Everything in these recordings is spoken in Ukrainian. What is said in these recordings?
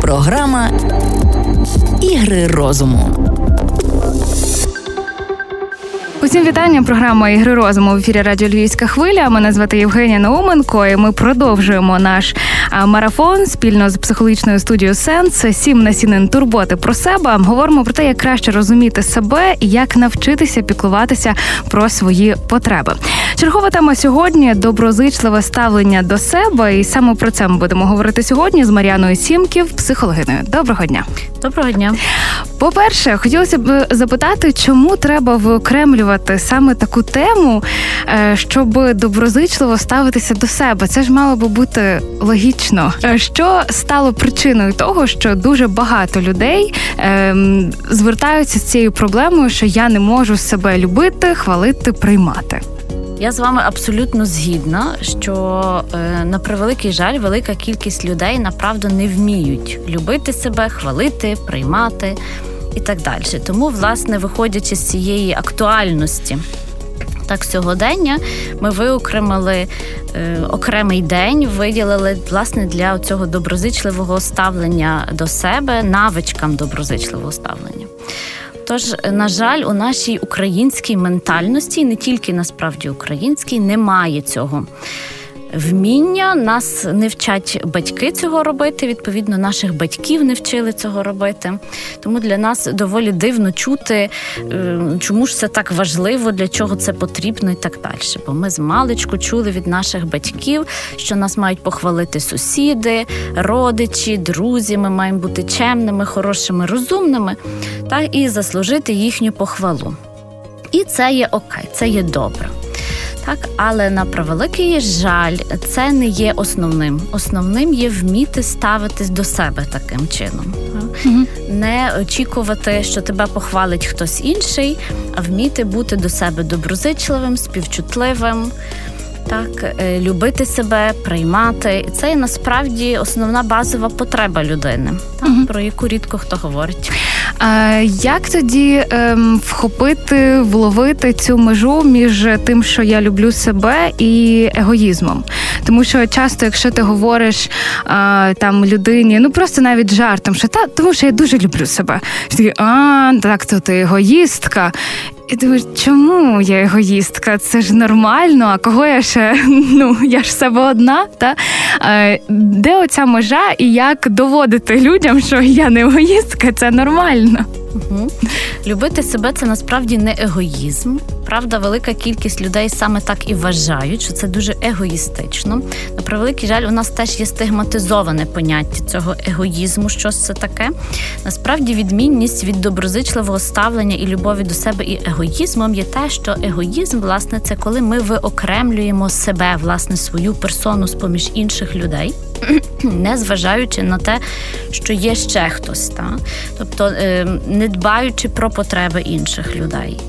Програма Ігри розуму. Усім вітання. Програма ігри розуму в ефірі Радіо Львівська хвиля. Мене звати Євгенія Науменко. і Ми продовжуємо наш марафон спільно з психологічною студією Сенс. Сім насінин турботи про себе. Говоримо про те, як краще розуміти себе і як навчитися піклуватися про свої потреби. Чергова тема сьогодні доброзичливе ставлення до себе. І саме про це ми будемо говорити сьогодні з Маріаною Сімків, психологиною. Доброго дня. Доброго дня. По перше, хотілося б запитати, чому треба виокремлювати саме таку тему, е, щоб доброзичливо ставитися до себе. Це ж мало би бути логічно. Е, що стало причиною того, що дуже багато людей ем, звертаються з цією проблемою, що я не можу себе любити, хвалити, приймати. Я з вами абсолютно згідна, що е, на превеликий жаль, велика кількість людей направду не вміють любити себе, хвалити, приймати і так далі. Тому, власне, виходячи з цієї актуальності. Так, сьогодення ми виокремили е, окремий день, виділили власне для цього доброзичливого ставлення до себе, навичкам доброзичливого ставлення. Тож, на жаль, у нашій українській ментальності, не тільки насправді українській, немає цього вміння. Нас не вчать батьки цього робити. Відповідно, наших батьків не вчили цього робити. Тому для нас доволі дивно чути, е, чому ж це так важливо, для чого це потрібно, і так далі. Бо ми з маличку чули від наших батьків, що нас мають похвалити сусіди, родичі, друзі. Ми маємо бути чемними, хорошими, розумними, так і заслужити їхню похвалу. І це є окей, це є добре. Так, але на превеликий жаль, це не є основним. Основним є вміти ставитись до себе таким чином, не очікувати, що тебе похвалить хтось інший, а вміти бути до себе доброзичливим, співчутливим. Так, е, любити себе, приймати це є насправді основна базова потреба людини, так, угу. про яку рідко хто говорить. А Як тоді ем, вхопити, вловити цю межу між тим, що я люблю себе, і егоїзмом? Тому що часто, якщо ти говориш а, там людині, ну просто навіть жартом, що та тому, що я дуже люблю себе, що а так, то ти егоїстка. І думаєш, чому я егоїстка? Це ж нормально, а кого я ще? Ну, я ж себе одна. Та? Де оця межа і як доводити людям, що я не егоїстка, це нормально. Угу. Любити себе це насправді не егоїзм. Правда, велика кількість людей саме так і вважають, що це дуже егоїстично. На превеликий жаль, у нас теж є стигматизоване поняття цього егоїзму. Що це таке? Насправді, відмінність від доброзичливого ставлення і любові до себе і егоїзмом є те, що егоїзм, власне, це коли ми виокремлюємо себе, власне, свою персону з поміж інших людей. Не зважаючи на те, що є ще хтось, та? тобто ем, не дбаючи про потреби інших людей.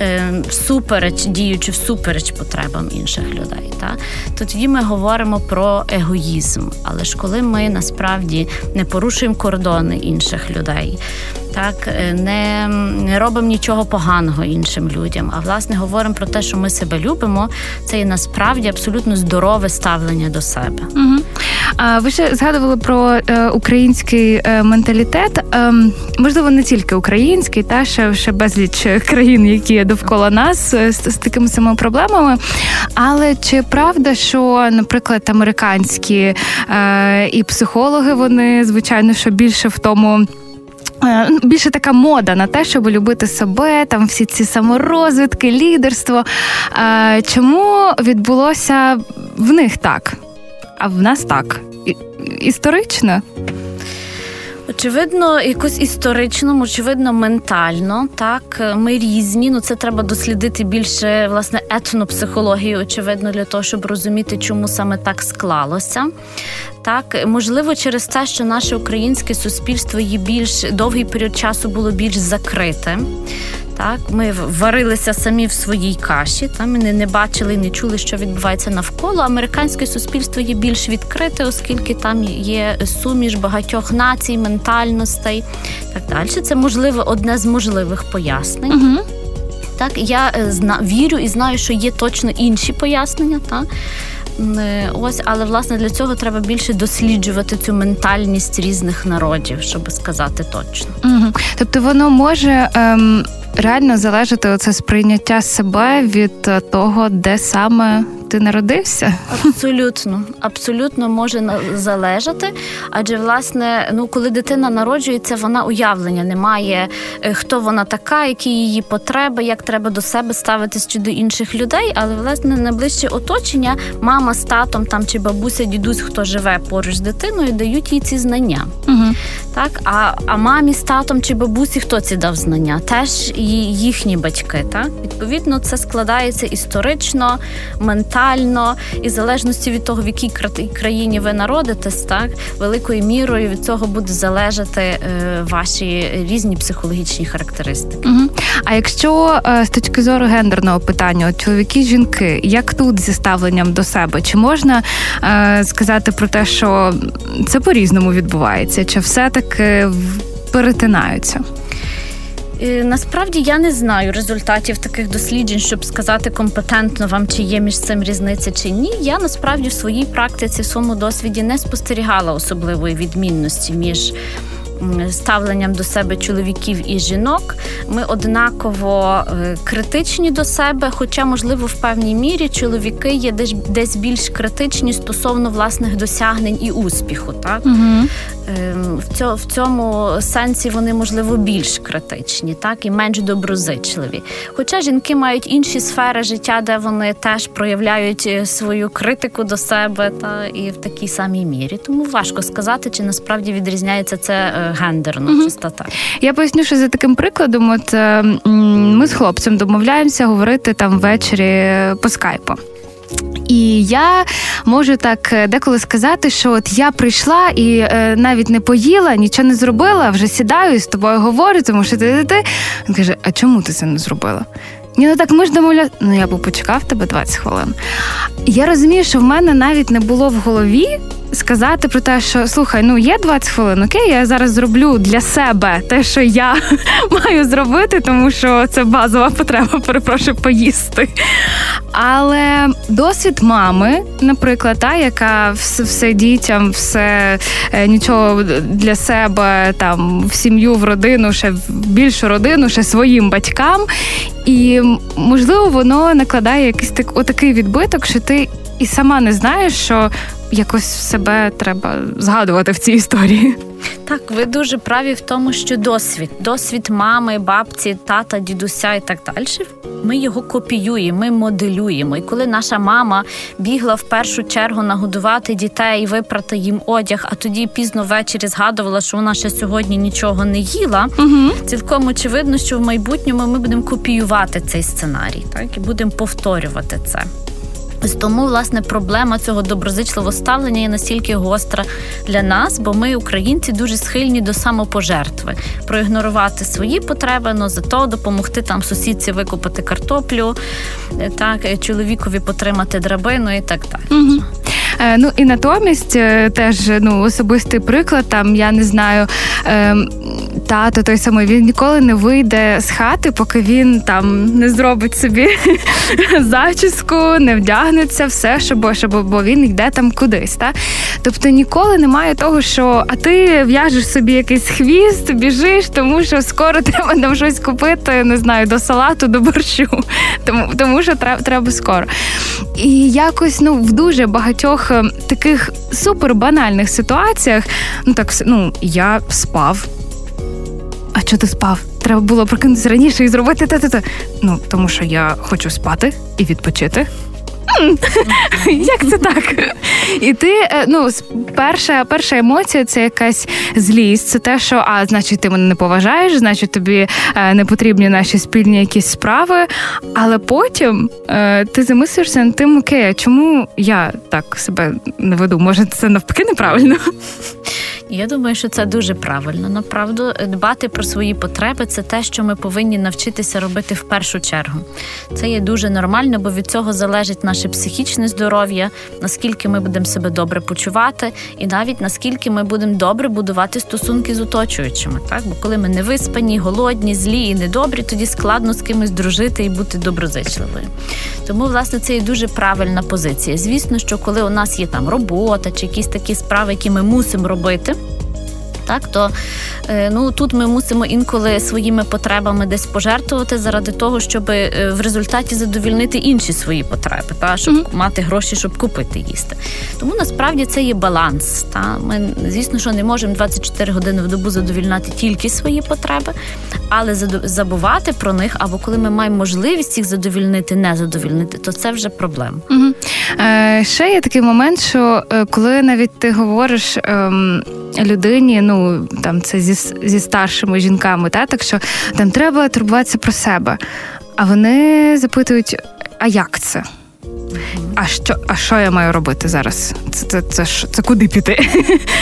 Ем, всупереч, діючи всупереч потребам інших людей. Та? Тоді ми говоримо про егоїзм. Але ж коли ми насправді не порушуємо кордони інших людей, так е, не не робимо нічого поганого іншим людям, а власне говоримо про те, що ми себе любимо, це є насправді абсолютно здорове ставлення до себе. Угу. А ви ще згадували про е, український е, менталітет. Е, можливо, не тільки український, та ще ще безліч країн, які довкола нас з, з такими самими проблемами. Але чи правда, що, наприклад, американські і психологи, вони звичайно що більше в тому. Е, ну, більше така мода на те, щоб любити себе, там всі ці саморозвитки, лідерство. Е, чому відбулося в них так, а в нас так? Історично? Очевидно, якось історично, очевидно, ментально. Так, ми різні. Ну це треба дослідити більше власне етнопсихологію, очевидно, для того, щоб розуміти, чому саме так склалося. Так, можливо, через те, що наше українське суспільство є більш довгий період часу було більш закрите. Так, Ми варилися самі в своїй каші, там ми не бачили, не чули, що відбувається навколо. Американське суспільство є більш відкрите, оскільки там є суміш багатьох націй, ментальностей. Так далі. Це можливо одне з можливих пояснень. Угу. Так, я е, зна вірю і знаю, що є точно інші пояснення. Так? Ось, але власне для цього треба більше досліджувати цю ментальність різних народів, щоб сказати точно. Угу. Тобто воно може ем, реально залежати оце сприйняття себе від е, того, де саме ти народився? Абсолютно, абсолютно може залежати. Адже, власне, ну коли дитина народжується, вона уявлення не має, е, хто вона така, які її потреби, як треба до себе ставитись чи до інших людей. Але власне найближче оточення, мама з татом там чи бабуся, дідусь, хто живе поруч з дитиною, дають їй ці знання. Угу. Так, а а мамі з татом чи бабусі хто ці дав знання? Теж їхні батьки. Так, відповідно, це складається історично, ментально ментально, і в залежності від того, в якій країні ви народитесь, так великою мірою від цього буде залежати е, ваші різні психологічні характеристики. Угу. А якщо е, з точки зору гендерного питання, от чоловіки, жінки, як тут зі ставленням до себе, чи можна е, сказати про те, що це по різному відбувається, чи все таки перетинаються? Насправді я не знаю результатів таких досліджень, щоб сказати компетентно вам, чи є між цим різниця чи ні. Я насправді в своїй практиці в своєму досвіді не спостерігала особливої відмінності між ставленням до себе чоловіків і жінок. Ми однаково е, критичні до себе, хоча, можливо, в певній мірі чоловіки є десь десь більш критичні стосовно власних досягнень і успіху. Так? Угу. В цьому сенсі вони, можливо, більш критичні, так і менш доброзичливі. Хоча жінки мають інші сфери життя, де вони теж проявляють е, свою критику до себе, та і в такій самій мірі. Тому важко сказати, чи насправді відрізняється це е, гендерну угу. чистота. Я поясню, що за таким прикладом, от е, ми з хлопцем домовляємося говорити там ввечері по скайпу. І я можу так е, деколи сказати, що от я прийшла і е, навіть не поїла, нічого не зробила, вже сідаю і з тобою говорю, тому що ти, ти, ти. Він каже: А чому ти це не зробила? Ні, ну так ми ж домовляли. Ну я б почекав тебе 20 хвилин. Я розумію, що в мене навіть не було в голові сказати про те, що слухай, ну є 20 хвилин, окей, я зараз зроблю для себе те, що я маю зробити, тому що це базова потреба, перепрошую, поїсти. Але досвід мами, наприклад, та, яка все, все дітям, все е, нічого для себе, там в сім'ю, в родину, ще в більшу родину, ще своїм батькам. І можливо, воно накладає якийсь так отакий відбиток, що ти і сама не знаєш, що якось себе треба згадувати в цій історії. Так, ви дуже праві в тому, що досвід, досвід мами, бабці, тата, дідуся і так далі. Ми його копіюємо, ми моделюємо. І коли наша мама бігла в першу чергу нагодувати дітей, випрати їм одяг, а тоді пізно ввечері згадувала, що вона ще сьогодні нічого не їла. Угу. Цілком очевидно, що в майбутньому ми будемо копіювати цей сценарій, так і будемо повторювати це. Ось тому власне проблема цього доброзичливого ставлення є настільки гостра для нас, бо ми, українці, дуже схильні до самопожертви, проігнорувати свої потреби, но зато допомогти там сусідці викопати картоплю, е, так е, чоловікові потримати драбину і так далі. Угу. Ну і натомість теж ну особистий приклад. Там я не знаю, ем, тато той самий він ніколи не вийде з хати, поки він там не зробить собі зачіску, не вдягнеться, все, щоб, щоб бо він йде там кудись. Та? Тобто ніколи немає того, що а ти в'яжеш собі якийсь хвіст, біжиш, тому що скоро треба там щось купити, не знаю, до салату, до борщу, тому тому що треба, треба скоро. І якось ну в дуже багатьох ем, таких супер банальних ситуаціях, ну так ну я спав а чого ти спав? Треба було прокинутися раніше і зробити те-те-те. Ну, тому що я хочу спати і відпочити. Як це так? І ти, е, ну, перша перша емоція це якась злість. Це те, що а, значить, ти мене не поважаєш, значить, тобі е, не потрібні наші спільні якісь справи. Але потім е, ти замислюєшся над тим, окей, а чому я так себе не веду? Може, це навпаки неправильно? Я думаю, що це дуже правильно. Направду дбати про свої потреби це те, що ми повинні навчитися робити в першу чергу. Це є дуже нормально, бо від цього залежить наше психічне здоров'я, наскільки ми будемо себе добре почувати, і навіть наскільки ми будемо добре будувати стосунки з оточуючими. Так, бо коли ми не виспані, голодні, злі і недобрі, тоді складно з кимось дружити і бути доброзичливою. Тому, власне, це є дуже правильна позиція. Звісно, що коли у нас є там робота чи якісь такі справи, які ми мусимо робити так то е, ну тут ми мусимо інколи своїми потребами десь пожертвувати заради того, щоб е, в результаті задовільнити інші свої потреби, та щоб mm-hmm. мати гроші, щоб купити їсти. Тому насправді це є баланс. Та ми звісно, що не можемо 24 години в добу задовільняти тільки свої потреби, але забувати про них. Або коли ми маємо можливість їх задовільнити, не задовільнити, то це вже проблема. Угу. Е, Ще є такий момент, що е, коли навіть ти говориш е, людині, ну там це зі зі старшими жінками, та так що там треба турбуватися про себе. А вони запитують: а як це? А що а що я маю робити зараз? Це це, це, це, це куди піти?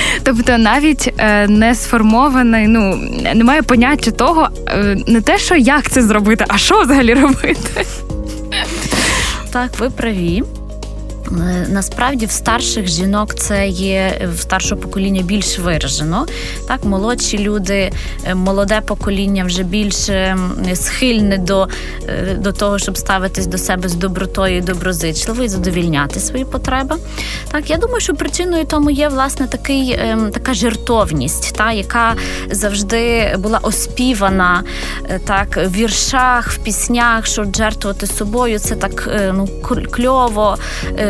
Тобто навіть е, не сформований, ну немає поняття того, е, не те, що як це зробити, а що взагалі робити. Так, ви праві. Е, насправді в старших жінок це є в старшого покоління більш виражено. Так, молодші люди, е, молоде покоління вже більш схильне до е, до того, щоб ставитись до себе з добротою, і доброзичливо і задовільняти свої потреби. Так, я думаю, що причиною тому є власне такий така жертовність, та яка завжди була оспівана так в віршах, в піснях, що жертвувати собою це так ну кльово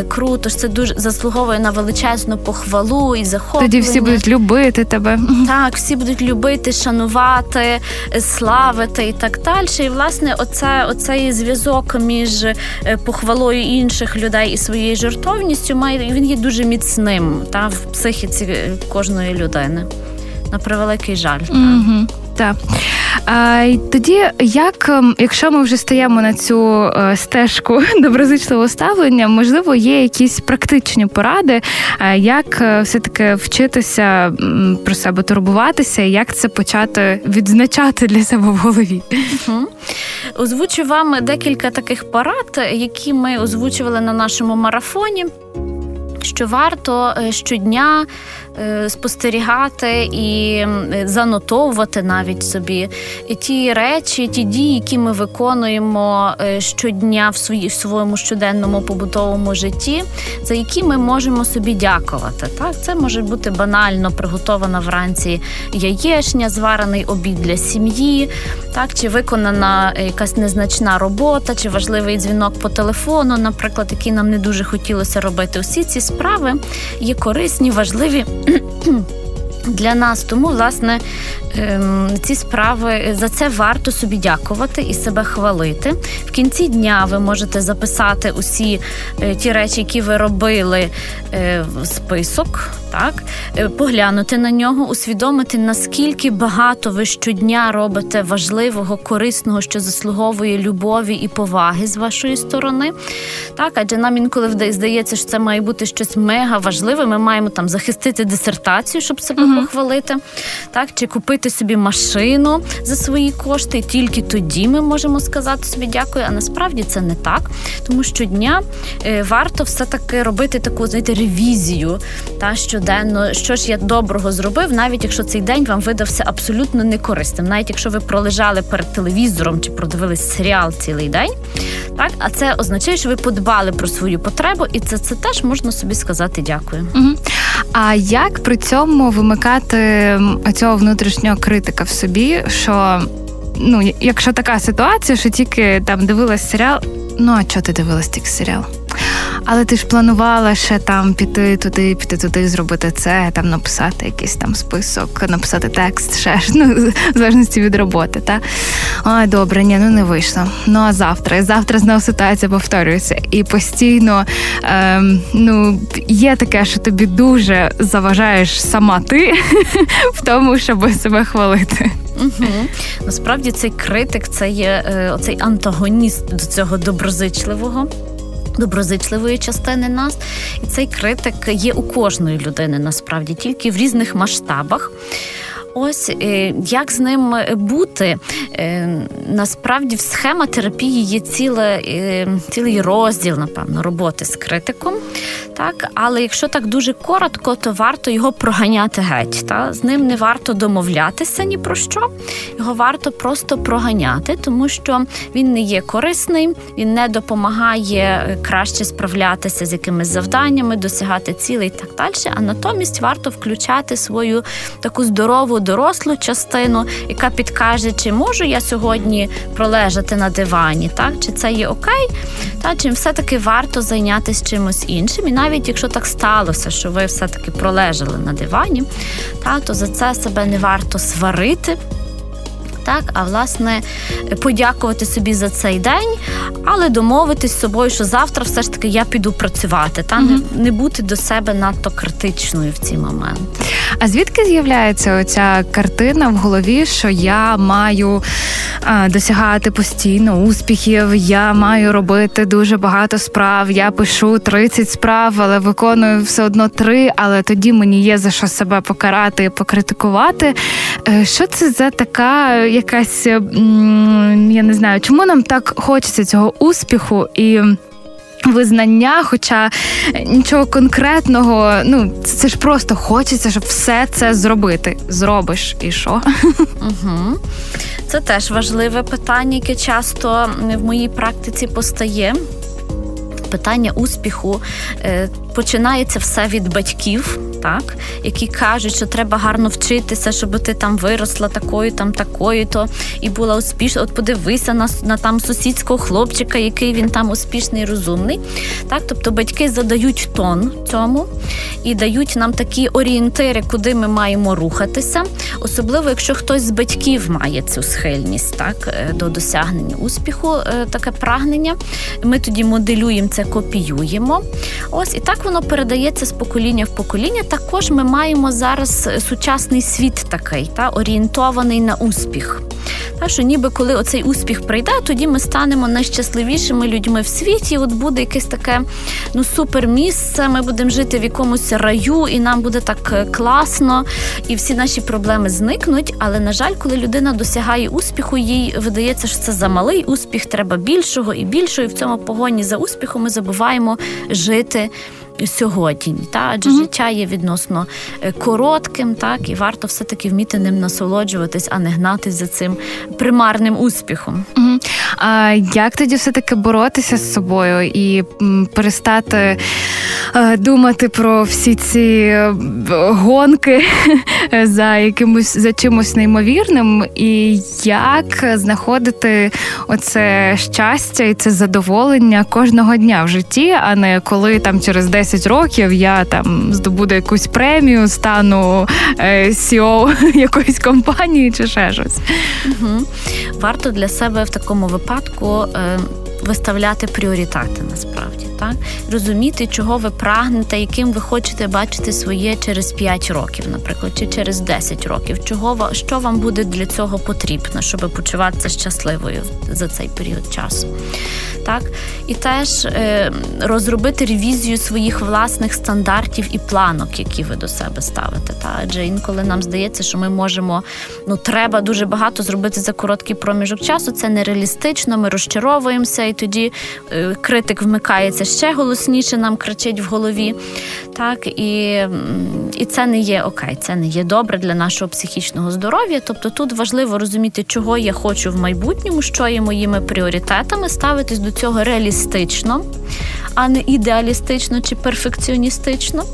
круто, що це дуже заслуговує на величезну похвалу і захоплення. Тоді всі будуть любити тебе. Так, всі будуть любити, шанувати, славити і так далі. І власне, оце, оцей зв'язок між е, похвалою інших людей і своєю жертовністю має він є дуже міцним та в психіці кожної людини. На превеликий жаль. Так. А, Тоді, як ем, якщо ми вже стаємо на цю е, стежку доброзичливого ставлення, можливо, є якісь практичні поради, е, як е, все-таки вчитися про себе турбуватися, і як це почати відзначати для себе в голові? Угу. Озвучу вам декілька таких порад, які ми озвучували на нашому марафоні. Що варто щодня Е, спостерігати і занотовувати навіть собі ті речі, ті дії, які ми виконуємо е, щодня в свої, своєму щоденному побутовому житті, за які ми можемо собі дякувати. Так, це може бути банально приготована вранці яєшня, зварений обід для сім'ї, так чи виконана якась незначна робота, чи важливий дзвінок по телефону, наприклад, який нам не дуже хотілося робити. Усі ці справи є корисні, важливі. Для нас тому, власне, ем, ці справи за це варто собі дякувати і себе хвалити. В кінці дня ви можете записати усі е, ті речі, які ви робили е, в список так е, поглянути на нього, усвідомити наскільки багато ви щодня робите важливого, корисного, що заслуговує любові і поваги з вашої сторони. Так, адже нам інколи здається, що це має бути щось мега важливе. Ми маємо там захистити дисертацію, щоб себе похвалити, так чи купити собі машину за свої кошти. Тільки тоді ми можемо сказати собі дякую. А насправді це не так, тому щодня е, варто все таки робити таку знаєте, ревізію, та щоденно, що ж я доброго зробив, навіть якщо цей день вам видався абсолютно некорисним, навіть якщо ви пролежали перед телевізором чи продивились серіал цілий день, так а це означає, що ви подбали про свою потребу, і це це теж можна собі сказати дякую. Угу. А як при цьому вимикати цього внутрішнього критика в собі? Що ну, якщо така ситуація, що тільки там дивилась серіал, ну а чого ти дивилась тільки серіал? Але ти ж планувала ще там піти туди, піти туди, зробити це, там написати якийсь там список, написати текст, ще ж ну, в залежності від роботи. Та Ой, добре, ні, ну не вийшло. Ну а завтра, і завтра знову ситуація повторюється. І постійно ем, ну, є таке, що тобі дуже заважаєш сама ти в тому, щоб себе хвалити. Угу. Насправді цей критик це є е, оцей антагоніст до цього доброзичливого. Доброзичливої частини нас, і цей критик є у кожної людини насправді тільки в різних масштабах. Ось е, як з ним бути. Е, насправді в схема терапії є ціле, е, цілий розділ, напевно, роботи з критиком. Так, Але якщо так дуже коротко, то варто його проганяти геть. Та? З ним не варто домовлятися ні про що, його варто просто проганяти, тому що він не є корисний, він не допомагає краще справлятися з якимись завданнями, досягати цілей і так далі. А натомість варто включати свою таку здорову дорослу частину, яка підкаже, чи можу я сьогодні пролежати на дивані, так? Чи це є окей, та чим все-таки варто зайнятися чимось іншим. І навіть якщо так сталося, що ви все-таки пролежали на дивані, та, то за це себе не варто сварити так, а власне подякувати собі за цей день, але домовитись з собою, що завтра все ж таки я піду працювати, та угу. не, не бути до себе надто критичною в ці моменти. А звідки з'являється оця картина в голові, що я маю а, досягати постійно успіхів, я маю робити дуже багато справ, я пишу 30 справ, але виконую все одно три, але тоді мені є за що себе покарати і покритикувати. Е, що це за така якась, я не знаю, чому нам так хочеться цього успіху і. Визнання, хоча нічого конкретного, ну це ж просто хочеться, щоб все це зробити. Зробиш і що? Угу. Це теж важливе питання, яке часто в моїй практиці постає. Питання успіху е, починається все від батьків так, які кажуть, що треба гарно вчитися, щоб ти там виросла такою, там такою, то і була успішна. От подивися на на там сусідського хлопчика, який він там успішний, розумний. Так, Тобто батьки задають тон цьому і дають нам такі орієнтири, куди ми маємо рухатися. Особливо, якщо хтось з батьків має цю схильність так, е, до досягнення успіху, е, таке прагнення. Ми тоді моделюємо це, копіюємо. Ось і так воно передається з покоління в покоління також ми маємо зараз сучасний світ такий, та орієнтований на успіх. Та що ніби коли оцей успіх прийде, тоді ми станемо найщасливішими людьми в світі. От буде якесь таке ну супер місце. Ми будемо жити в якомусь раю, і нам буде так е, класно, і всі наші проблеми зникнуть. Але на жаль, коли людина досягає успіху, їй видається, що це за малий успіх, треба більшого і більшого. І в цьому погоні за успіхом ми забуваємо жити сьогодні. Та? Адже mm життя є відносно е, коротким, так і варто все-таки вміти ним насолоджуватись, а не гнатись за цим примарним успіхом. mm А як тоді все-таки боротися з собою і перестати е, думати про всі ці е, гонки за якимось за чимось неймовірним, і як знаходити оце щастя і це задоволення кожного дня в житті, а не коли там через 10 10 років я там здобуду якусь премію, стану е, CEO якоїсь компанії чи ще щось. Угу. Варто для себе в такому випадку. Е... Виставляти пріоритети насправді, так розуміти, чого ви прагнете, яким ви хочете бачити своє через 5 років, наприклад, чи через 10 років, чого що вам буде для цього потрібно, щоб почуватися щасливою за цей період часу так і теж е, розробити ревізію своїх власних стандартів і планок, які ви до себе ставите. Та адже інколи нам здається, що ми можемо, ну треба дуже багато зробити за короткий проміжок часу. Це нереалістично. Ми розчаровуємося, і тоді е, критик вмикається ще голосніше, нам кричить в голові. Так і, і це не є окей, це не є добре для нашого психічного здоров'я. Тобто тут важливо розуміти, чого я хочу в майбутньому, що є моїми пріоритетами, ставитись до цього реалістично, а не ідеалістично чи перфекціоністично.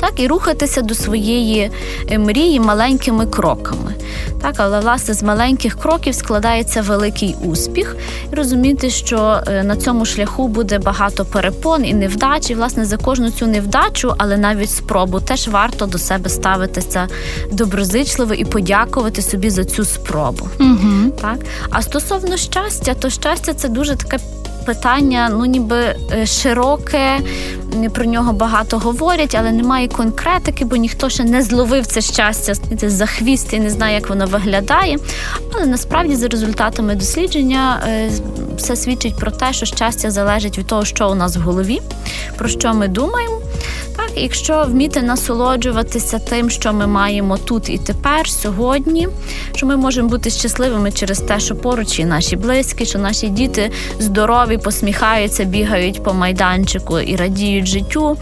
Так, і рухатися до своєї е, мрії маленькими кроками. Так, але власне з маленьких кроків складається великий успіх, і розуміти, що е, на цьому шляху буде багато перепон і невдач. І, власне, за кожну цю невдачу, але навіть спробу, теж варто до себе ставитися доброзичливо і подякувати собі за цю спробу. Угу. Так, а стосовно щастя, то щастя це дуже таке питання, ну ніби е, широке, про нього багато говорять, але немає конкретики, бо ніхто ще не зловив це щастя за хвіст і не знає, як воно виглядає. Але насправді, за результатами дослідження, е, все свідчить про те, що щастя залежить від того, що у нас в голові, про що ми думаємо. Так, якщо вміти насолоджуватися тим, що ми маємо тут і тепер, сьогодні, що ми можемо бути щасливими через те, що поруч і наші близькі, що наші діти здорові, посміхаються, бігають по майданчику і радіють життю,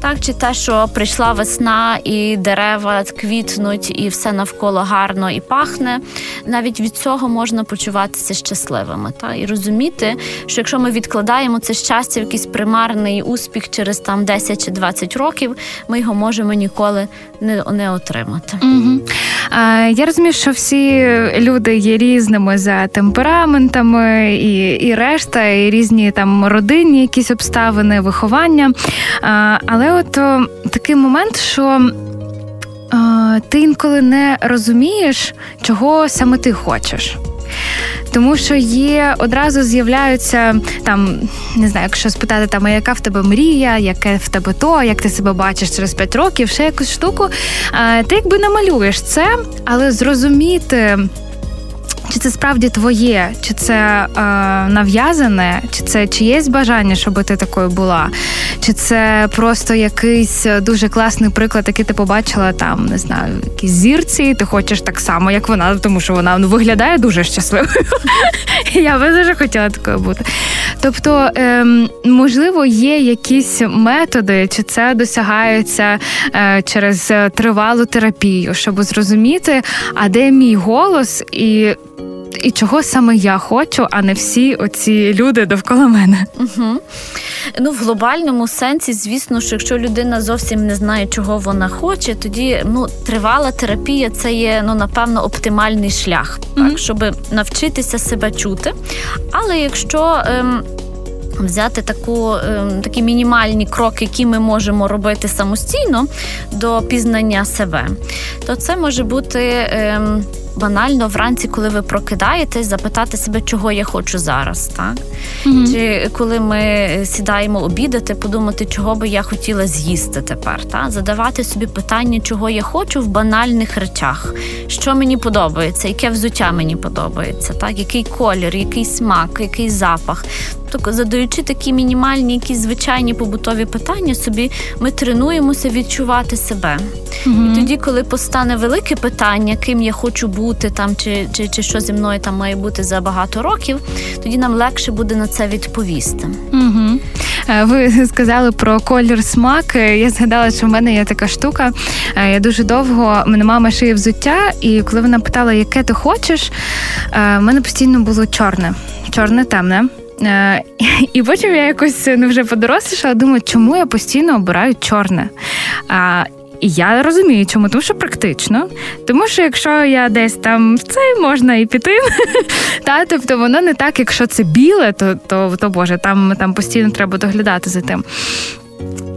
так чи те, що прийшла весна і дерева квітнуть, і все навколо гарно і пахне, навіть від цього можна почуватися щасливими. Так? І розуміти, що якщо ми відкладаємо це щастя, в якийсь примарний успіх через там 10 чи 20 років, ми його можемо ніколи не не отримати. Угу. А, Я розумію, що всі люди є різними за темпераментами і і решта, і різні там родинні якісь обставини, виховання. Але от такий момент, що. Ти інколи не розумієш, чого саме ти хочеш тому що є одразу з'являються там, не знаю, якщо спитати там, а яка в тебе мрія, яке в тебе то, як ти себе бачиш через 5 років, ще якусь штуку. Ти якби намалюєш це, але зрозуміти. Чи це справді твоє, чи це е, нав'язане, чи це чиєсь бажання, щоб ти такою була, чи це просто якийсь дуже класний приклад, який ти побачила там, не знаю, якісь зірці, ти хочеш так само, як вона, тому що вона ну, виглядає дуже щасливою. Я би дуже хотіла такою бути. Тобто, е, можливо, є якісь методи, чи це досягається е, через тривалу терапію, щоб зрозуміти, а де мій голос і і чого саме я хочу, а не всі оці люди довкола мене. Угу. Ну, в глобальному сенсі, звісно, що якщо людина зовсім не знає, чого вона хоче, тоді ну тривала терапія це є ну напевно оптимальний шлях, mm так щоб навчитися себе чути. Але якщо ем, Взяти таку, ем, такі мінімальні кроки, які ми можемо робити самостійно до пізнання себе, то це може бути ем, банально вранці, коли ви прокидаєтесь, запитати себе, чого я хочу зараз. так? Mm-hmm. Чи коли ми сідаємо обідати, подумати, чого би я хотіла з'їсти тепер. Так? Задавати собі питання, чого я хочу в банальних речах, що мені подобається, яке взуття мені подобається, так? який колір, який смак, який запах. Тобто, задаючи такі мінімальні, якісь звичайні побутові питання, собі ми тренуємося відчувати себе. Mm-hmm. І тоді, коли постане велике питання, ким я хочу бути, там чи чи, чи що зі мною там має бути за багато років, тоді нам легше буде на це відповісти. Mm-hmm. Ви сказали про колір смак. Е, я згадала, що в мене є така штука. Е, я дуже довго мене мама шиє взуття, і коли вона питала, яке ти хочеш, в мене постійно було чорне, чорне, темне. І потім я якось ну, вже подорослішала, думаю, чому я постійно обираю чорне. І я розумію, чому, тому що практично. Тому що якщо я десь там це можна і піти, та тобто воно не так, якщо це біле, то то, то Боже, там там постійно треба доглядати за тим.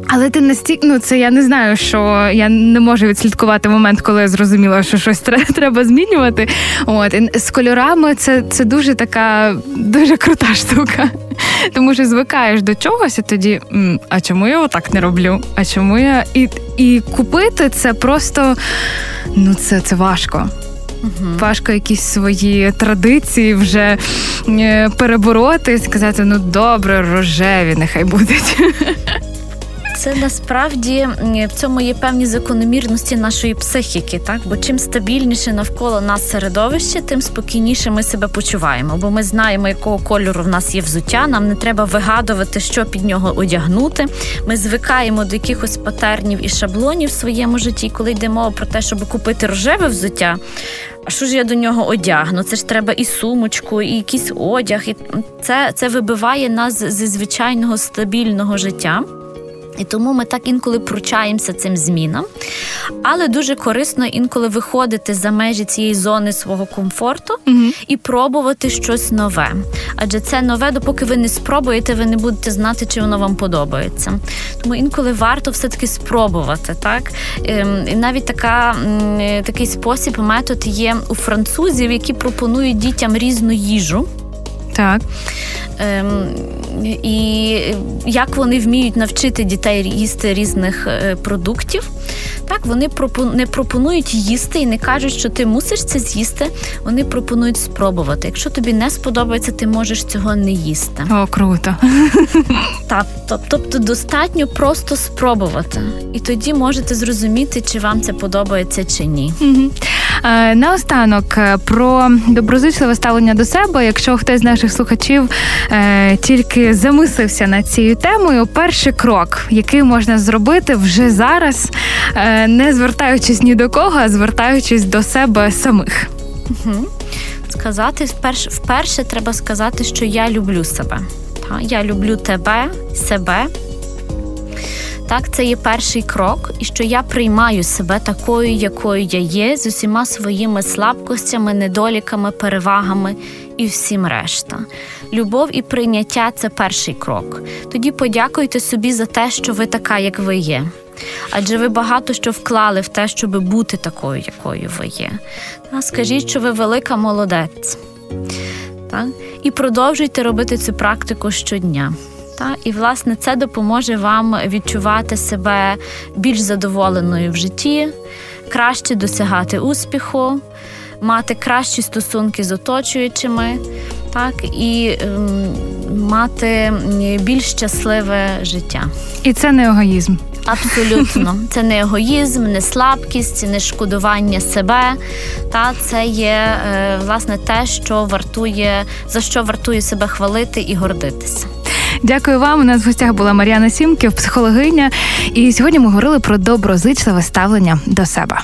Але ти настільки, ну це я не знаю, що я не можу відслідкувати момент, коли я зрозуміла, що щось треба змінювати. От і з кольорами це це дуже така дуже крута штука. Тому що звикаєш до чогось, і тоді а чому я отак не роблю? А чому я і і купити це просто ну це, це важко. Угу. Важко якісь свої традиції вже е, перебороти і сказати: ну добре, рожеві, нехай будуть. Це насправді в цьому є певні закономірності нашої психіки, так бо чим стабільніше навколо нас середовище, тим спокійніше ми себе почуваємо. Бо ми знаємо, якого кольору в нас є взуття. Нам не треба вигадувати, що під нього одягнути. Ми звикаємо до якихось патернів і шаблонів в своєму житті, коли йде мова про те, щоб купити рожеве взуття. А що ж я до нього одягну? Це ж треба і сумочку, і якийсь одяг. І це, це вибиває нас зі звичайного стабільного життя. І тому ми так інколи пручаємося цим змінам, але дуже корисно інколи виходити за межі цієї зони свого комфорту угу. і пробувати щось нове. Адже це нове, допоки ви не спробуєте, ви не будете знати, чи воно вам подобається. Тому інколи варто все-таки спробувати. так? Ем, і навіть така, такий спосіб, метод є у французів, які пропонують дітям різну їжу. Так. Ем, і як вони вміють навчити дітей їсти різних е, продуктів. Так, вони не пропонують їсти і не кажуть, що ти мусиш це з'їсти. Вони пропонують спробувати. Якщо тобі не сподобається, ти можеш цього не їсти. О, круто. Так, тобто достатньо просто спробувати, і тоді можете зрозуміти, чи вам це подобається чи ні. Угу. Наостанок е, про доброзичливе ставлення до себе. Якщо хтось з наших слухачів е, тільки замислився над цією темою, перший крок, який можна зробити вже зараз, е, не звертаючись ні до кого, а звертаючись до себе самих. Сказати вперше, вперше треба сказати, що я люблю себе. Я люблю тебе, себе. Так, це є перший крок, і що я приймаю себе такою, якою я є, з усіма своїми слабкостями, недоліками, перевагами і всім решта. Любов і прийняття це перший крок. Тоді подякуйте собі за те, що ви така, як ви є. Адже ви багато що вклали в те, щоб бути такою, якою ви є. Скажіть, що ви велика молодець. Так? І продовжуйте робити цю практику щодня. Та і власне це допоможе вам відчувати себе більш задоволеною в житті, краще досягати успіху, мати кращі стосунки з оточуючими, так і ем, мати більш щасливе життя. І це не егоїзм. Абсолютно, це не егоїзм, не слабкість, не шкодування себе. Та це є е, власне те, що вартує за що вартує себе хвалити і гордитися. Дякую вам. У нас в гостях була Мар'яна Сімків, психологиня. І сьогодні ми говорили про доброзичливе ставлення до себе.